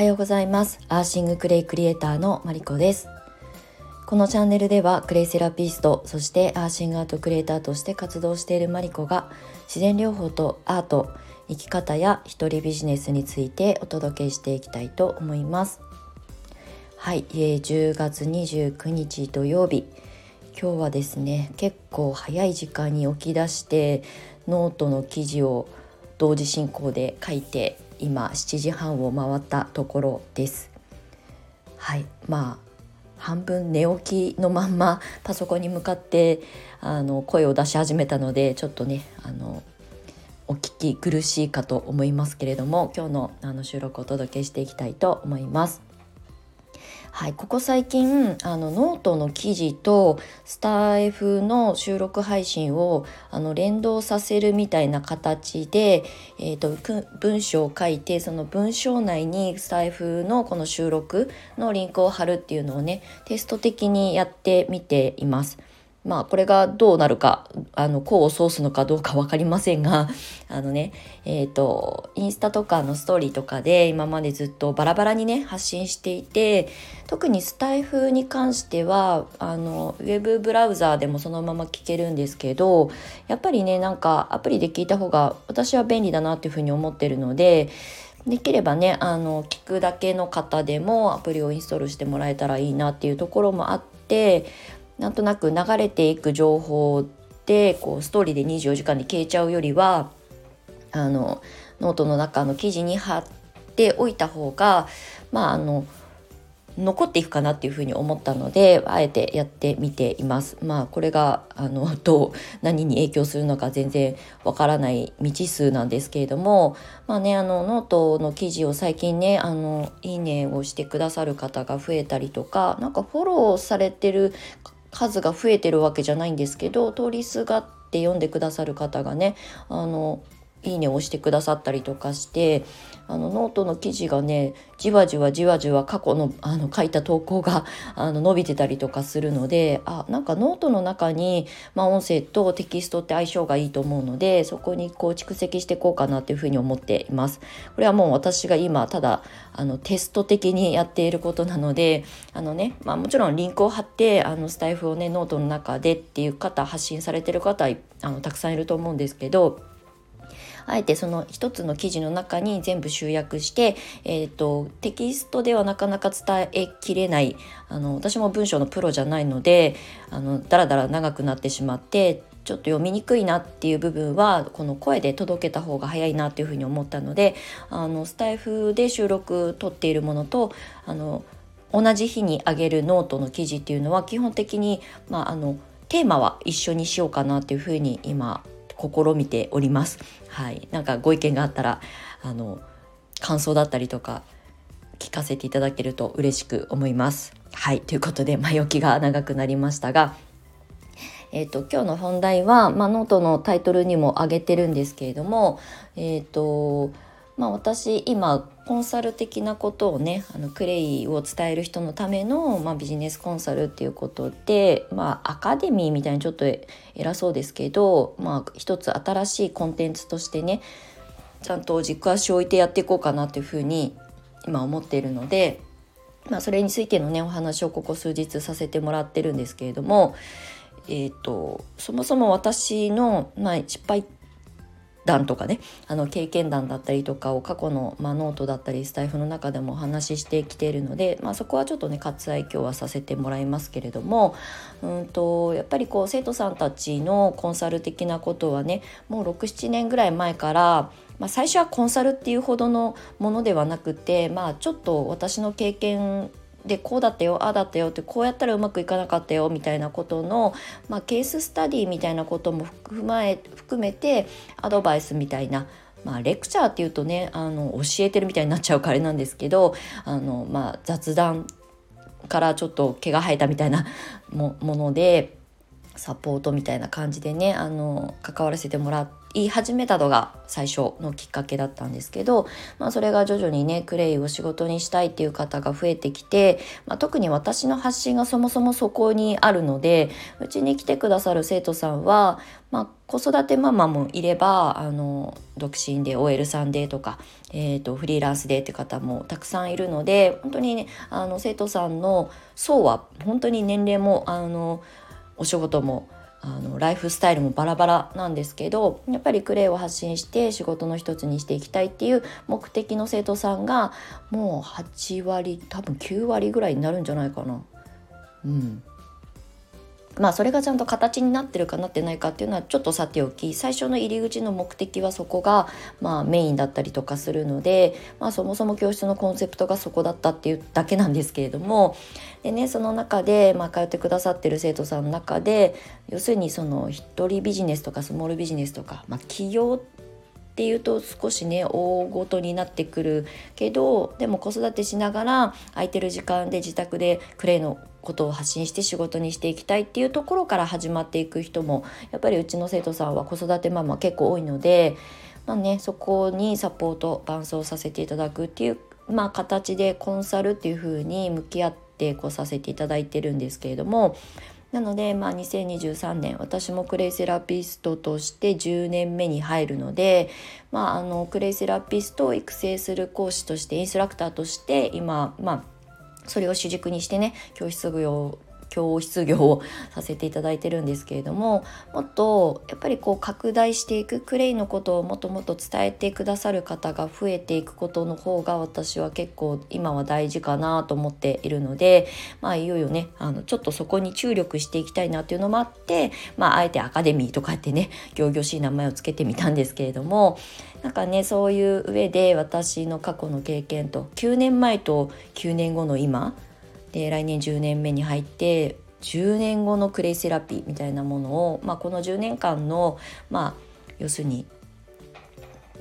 はようございます。アーシングクレイクリエイターのマリコです。このチャンネルではクレイセラピストそしてアーシングアートクリエイターとして活動しているマリコが自然療法とアート生き方や一人ビジネスについてお届けしていきたいと思います。はい、えー、10月29日土曜日。今日はですね結構早い時間に起き出してノートの記事を同時進行で書いて今7時半を回ったところですはいまあ半分寝起きのまんまパソコンに向かってあの声を出し始めたのでちょっとねあのお聞き苦しいかと思いますけれども今日のあの収録をお届けしていきたいと思います。はい、ここ最近あのノートの記事とスター F の収録配信をあの連動させるみたいな形で、えーと、文章を書いてその文章内にスター F のこの収録のリンクを貼るっていうのをねテスト的にやってみています。まあこれがどうなるかあの功を奏すのかどうか分かりませんが あのねえっ、ー、とインスタとかのストーリーとかで今までずっとバラバラにね発信していて特にスタイフに関してはあのウェブブラウザーでもそのまま聞けるんですけどやっぱりねなんかアプリで聞いた方が私は便利だなっていうふうに思ってるのでできればねあの聞くだけの方でもアプリをインストールしてもらえたらいいなっていうところもあってなんとなく流れていく情報でこうストーリーで24時間で消えちゃうよりはあのノートの中の記事に貼っておいた方がまああの残っていくかなっていうふうに思ったのであえてやってみています。まあこれがあの どう何に影響するのか全然わからない未知数なんですけれどもまあねあのノートの記事を最近ねあのいいねをしてくださる方が増えたりとかなんかフォローされてる数が増えてるわけじゃないんですけど通りすがって読んでくださる方がねあのいいねを押してくださったりとかしてあのノートの記事がねじわじわじわじわ過去のあの書いた投稿が あの伸びてたりとかするのであなんかノートの中に、まあ、音声とテキストって相性がいいと思うのでそこにこう蓄積していこうかなっていうふうに思っています。これはもう私が今ただあのテスト的にやっていることなのであのね、まあ、もちろんリンクを貼ってあのスタイフをねノートの中でっていう方発信されてる方あのたくさんいると思うんですけどあえてその一つの記事の中に全部集約して、えーと、テキストではなかなか伝えきれないあの私も文章のプロじゃないのであのだらだら長くなってしまってちょっと読みにくいなっていう部分はこの声で届けた方が早いなっていうふうに思ったのであのスタイフで収録撮っているものとあの同じ日に上げるノートの記事っていうのは基本的に、まあ、あのテーマは一緒にしようかなっていうふうに今試みております。はい、なんかご意見があったらあの感想だったりとか聞かせていただけると嬉しく思います。はいということで前置きが長くなりましたが、えーと、今日の本題は、まあ、ノートのタイトルにも挙げてるんですけれども、えーとまあ、私今コンサル的なことをねあのクレイを伝える人のための、まあ、ビジネスコンサルっていうことで、まあ、アカデミーみたいにちょっと偉そうですけど、まあ、一つ新しいコンテンツとしてねちゃんと軸足を置いてやっていこうかなっていうふうに今思っているので、まあ、それについてのねお話をここ数日させてもらってるんですけれども、えーと、そもそも私の、まあ、失敗談とかねあの経験談だったりとかを過去の、まあ、ノートだったりスタイフの中でもお話ししてきているので、まあ、そこはちょっとね割愛今日はさせてもらいますけれどもうんとやっぱりこう生徒さんたちのコンサル的なことはねもう67年ぐらい前からまあ、最初はコンサルっていうほどのものではなくて、まあ、ちょっと私の経験でこうだったよああだったよってこうやったらうまくいかなかったよみたいなことの、まあ、ケーススタディみたいなことも踏まえ含めてアドバイスみたいなまあ、レクチャーっていうとねあの教えてるみたいになっちゃうからなんですけどあの、まあ、雑談からちょっと毛が生えたみたいなものでサポートみたいな感じでねあの関わらせてもらい始めたのが最初のきっかけだったんですけど、まあ、それが徐々にねクレイを仕事にしたいっていう方が増えてきて、まあ、特に私の発信がそもそもそこにあるのでうちに来てくださる生徒さんは、まあ、子育てママもいればあの独身で OL さんでとか、えーと、フリーランスでって方もたくさんいるので本当にねあの生徒さんの層は本当に年齢もあのお仕事もあのライフスタイルもバラバラなんですけどやっぱりクレイを発信して仕事の一つにしていきたいっていう目的の生徒さんがもう8割多分9割ぐらいになるんじゃないかな。うんまあそれがちゃんと形になってるかなってないかっていうのはちょっとさておき最初の入り口の目的はそこがまあメインだったりとかするので、まあ、そもそも教室のコンセプトがそこだったっていうだけなんですけれどもでねその中で、まあ、通ってくださってる生徒さんの中で要するにその一人ビジネスとかスモールビジネスとか、まあ、起業っていうと少しね大ごとになってくるけどでも子育てしながら空いてる時間で自宅でクレイのことを発信して仕事にしていきたいっていうところから始まっていく人もやっぱりうちの生徒さんは子育てママ結構多いので、まあね、そこにサポート伴走させていただくっていう、まあ、形でコンサルっていう風に向き合ってこうさせていただいてるんですけれどもなので、まあ、2023年私もクレイセラピストとして10年目に入るので、まあ、あのクレイセラピストを育成する講師としてインストラクターとして今、まあ、それを主軸にしてね教室業教室業をさせていただいてるんですけれどももっとやっぱりこう拡大していくクレイのことをもっともっと伝えてくださる方が増えていくことの方が私は結構今は大事かなと思っているのでまあいよいよねあのちょっとそこに注力していきたいなっていうのもあってまああえてアカデミーとかってね仰々しい名前をつけてみたんですけれどもなんかねそういう上で私の過去の経験と9年前と9年後の今で来年10年目に入って10年後のクレイセラピーみたいなものを、まあ、この10年間の、まあ、要するに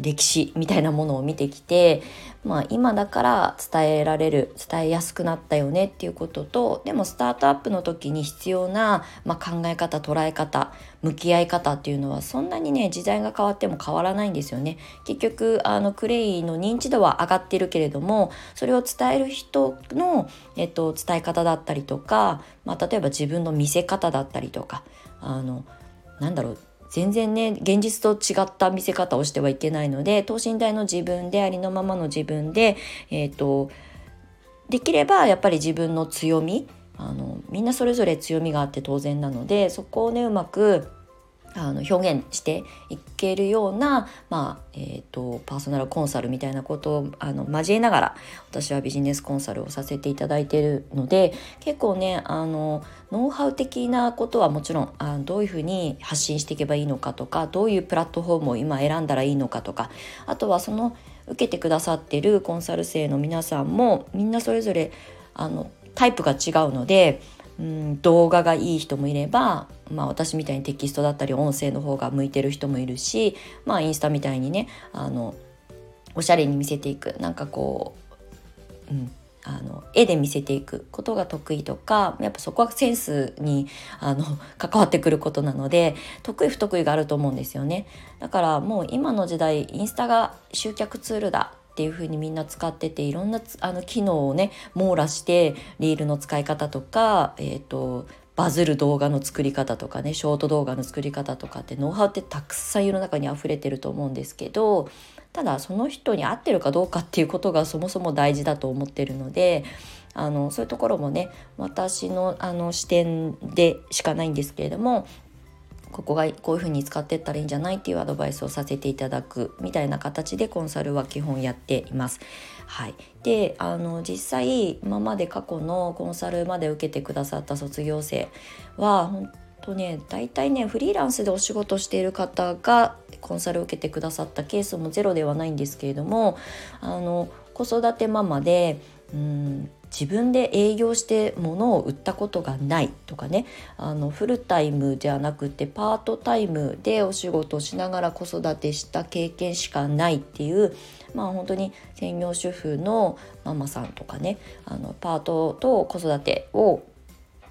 歴史みたいなものを見てきて、まあ、今だから伝えられる伝えやすくなったよねっていうこととでもスタートアップの時に必要な、まあ、考え方捉え方向き合い方っていうのはそんなにね時代が変わっても変わらないんですよね。結局あのクレイの認知度は上がってるけれどもそれを伝える人の、えっと、伝え方だったりとか、まあ、例えば自分の見せ方だったりとかあのなんだろう全然ね現実と違った見せ方をしてはいけないので等身大の自分でありのままの自分で、えーと、できればやっぱり自分の強みあのみんなそれぞれ強みがあって当然なのでそこをねうまくあの表現していけるような、まあえーと、パーソナルコンサルみたいなことをあの交えながら私はビジネスコンサルをさせていただいているので結構ねあのノウハウ的なことはもちろんあどういうふうに発信していけばいいのかとかどういうプラットフォームを今選んだらいいのかとかあとはその受けてくださってるコンサル生の皆さんもみんなそれぞれあのタイプが違うのでうん、動画がいい人もいれば、まあ、私みたいにテキストだったり音声の方が向いてる人もいるし、まあ、インスタみたいにねあのおしゃれに見せていくなんかこう、うん、あの絵で見せていくことが得意とかやっぱそこはセンスにあの 関わってくることなので得意不得意があると思うんですよね。だからもう今の時代インスタが集客ツールだ。っていう風にみんな使ってていろんなあの機能をね網羅してリールの使い方とか、えーと、バズる動画の作り方とかねショート動画の作り方とかってノウハウってたくさん世の中に溢れてると思うんですけどただその人に合ってるかどうかっていうことがそもそも大事だと思ってるのであのそういうところもね私のあの視点でしかないんですけれどもここがこういうふうに使ってったらいいんじゃないっていうアドバイスをさせていただくみたいな形でコンサルは基本やっています。はい、であの実際今まで過去のコンサルまで受けてくださった卒業生は本当ね大体ねフリーランスでお仕事している方がコンサルを受けてくださったケースもゼロではないんですけれどもあの子育てママでうん自分で営業して物を売ったことがないとかね。あのフルタイムじゃなくてパートタイムでお仕事をしながら子育てした経験しかないっていうまあ本当に専業主婦のママさんとかね。あのパートと子育てを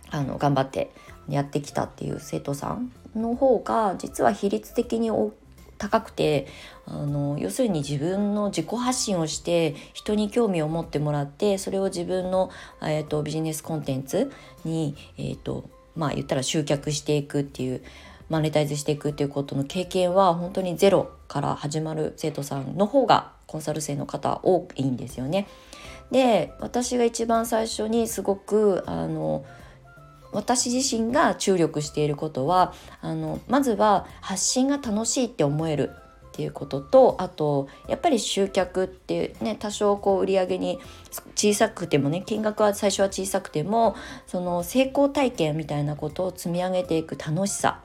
あの頑張ってやってきたっていう生徒さんの方が実は比率的に大高くてあの要するに自分の自己発信をして人に興味を持ってもらってそれを自分の、えーと、ビジネスコンテンツに、えーとまあ、言ったら集客していくっていうマネタイズしていくっていうことの経験は本当にゼロから始まる生徒さんの方がコンサル生の方多いんですよね。で私が一番最初にすごくあの私自身が注力していることはあのまずは発信が楽しいって思えるっていうこととあとやっぱり集客ってね多少こう売り上げに小さくてもね金額は最初は小さくてもその成功体験みたいなことを積み上げていく楽しさ。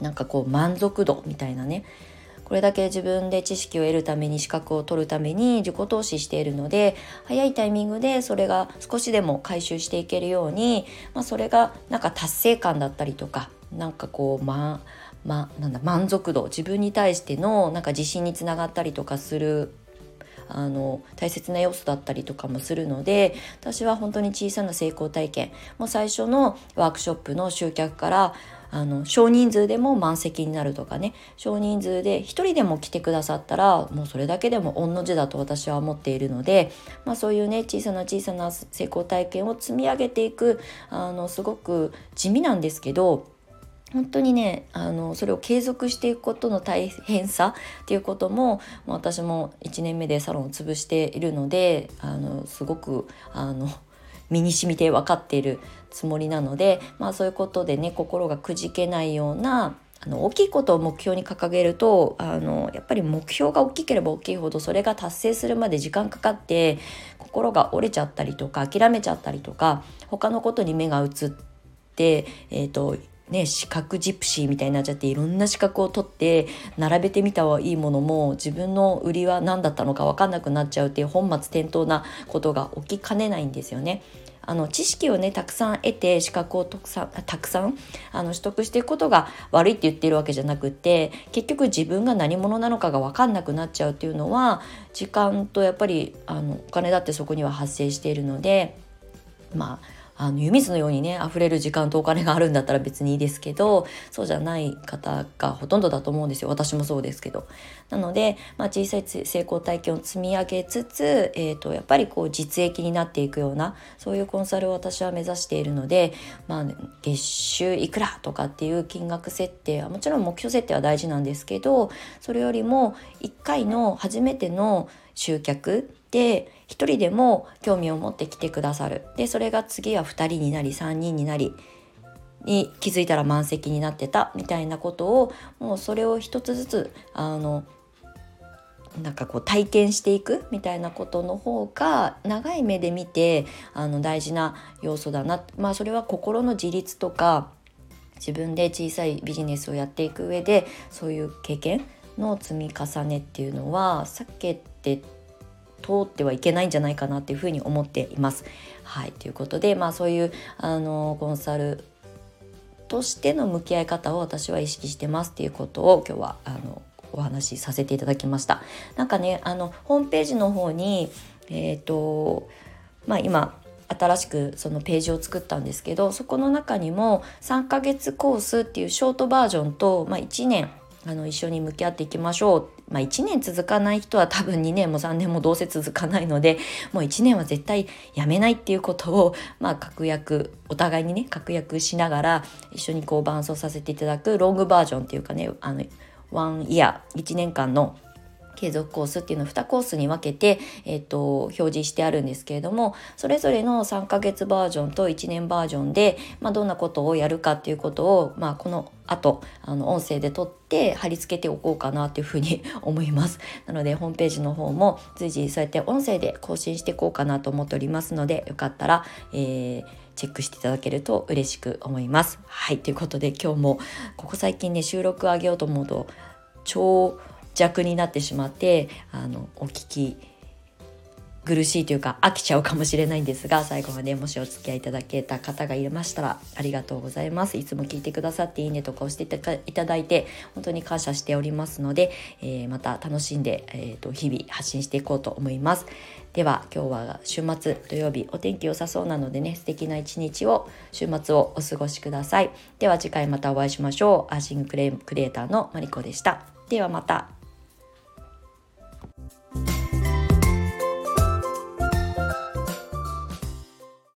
なんかこう満足度みたいなね。これだけ自分で知識を得るために資格を取るために自己投資しているので早いタイミングでそれが少しでも回収していけるように、まあ、それがなんか達成感だったりとかなんかこうまあまなんだ満足度自分に対してのなんか自信につながったりとかするあの大切な要素だったりとかもするので私は本当に小さな成功体験もう最初のワークショップの集客からあの少人数でも満席になるとかね。少人数で1人でも来てくださったらもうそれだけでも御の字だと私は思っているので、まあ、そういうね小さな小さな成功体験を積み上げていくあのすごく地味なんですけど本当にねあのそれを継続していくことの大変さっていうことも私も1年目でサロンを潰しているのであのすごくあの身に染みて分かっているつもりなので、まあ、そういうことでね心がくじけないようなあの大きいことを目標に掲げるとあのやっぱり目標が大きければ大きいほどそれが達成するまで時間かかって心が折れちゃったりとか諦めちゃったりとか他のことに目が移って、えーとね、資格ジプシーみたいになっちゃっていろんな資格を取って並べてみたはいいものも自分の売りは何だったのか分かんなくなっちゃうっていう本末転倒なことが起きかねないんですよね。あの知識をねたくさん得て資格をたくさんたくさんあの取得していくことが悪いって言ってるわけじゃなくって結局自分が何者なのかが分かんなくなっちゃうっていうのは時間とやっぱりあのお金だってそこには発生しているのでまああの湯水のようにね溢れる時間とお金があるんだったら別にいいですけどそうじゃない方がほとんどだと思うんですよ私もそうですけど。なので、まあ、小さい成功体験を積み上げつつ、えーと、やっぱりこう実益になっていくようなそういうコンサルを私は目指しているので、まあ、月収いくらとかっていう金額設定はもちろん目標設定は大事なんですけどそれよりも1回の初めての集客で1人でも興味を持ってきてくださる。でそれが次は2人になり3人になりに気づいたら満席になってたみたいなことをもうそれを一つずつあのなんかこう体験していくみたいなことの方が長い目で見てあの大事な要素だな。まあそれは心の自立とか自分で小さいビジネスをやっていく上でそういう経験の積み重ねっていうのは避けて通ってはいけないんじゃないかなっていうふうに思っています。はいということでまあそういうあのコンサルとしての向き合い方を私は意識してますっていうことを今日はあのお話しさせていただきました。なんかねあのホームページの方にえっ、ー、とまあ今新しくそのページを作ったんですけどそこの中にも3ヶ月コースっていうショートバージョンと、まあ、1年あの一緒に向き合っていきましょう。まあ1年続かない人は多分2年も3年もどうせ続かないのでもう1年は絶対やめないっていうことをまあ確約お互いにね確約しながら一緒にこう伴奏させていただくロングバージョンっていうかねあのワンイヤー1年間の継続コースっていうのを2コースに分けて、えーと、表示してあるんですけれどもそれぞれの3ヶ月バージョンと1年バージョンで、まあ、どんなことをやるかっていうことを、まあ、この後あの音声で撮って貼り付けておこうかなっていうふうに 思います。なのでホームページの方も随時そうやって音声で更新していこうかなと思っておりますのでよかったら、えー、チェックしていただけると嬉しく思います。はい。ということで今日もここ最近ね収録上げようと思うと超弱になってしまってあのお聞き苦しいというか飽きちゃうかもしれないんですが最後までもしお付き合いいただけた方がいましたらありがとうございますいつも聞いてくださっていいねとか押していただいて本当に感謝しておりますので、えー、また楽しんで、えーと、日々発信していこうと思いますでは今日は週末土曜日お天気良さそうなのでね素敵な一日を週末をお過ごしくださいでは次回またお会いしましょうアーシングクレクリエイターのマリコでしたではまた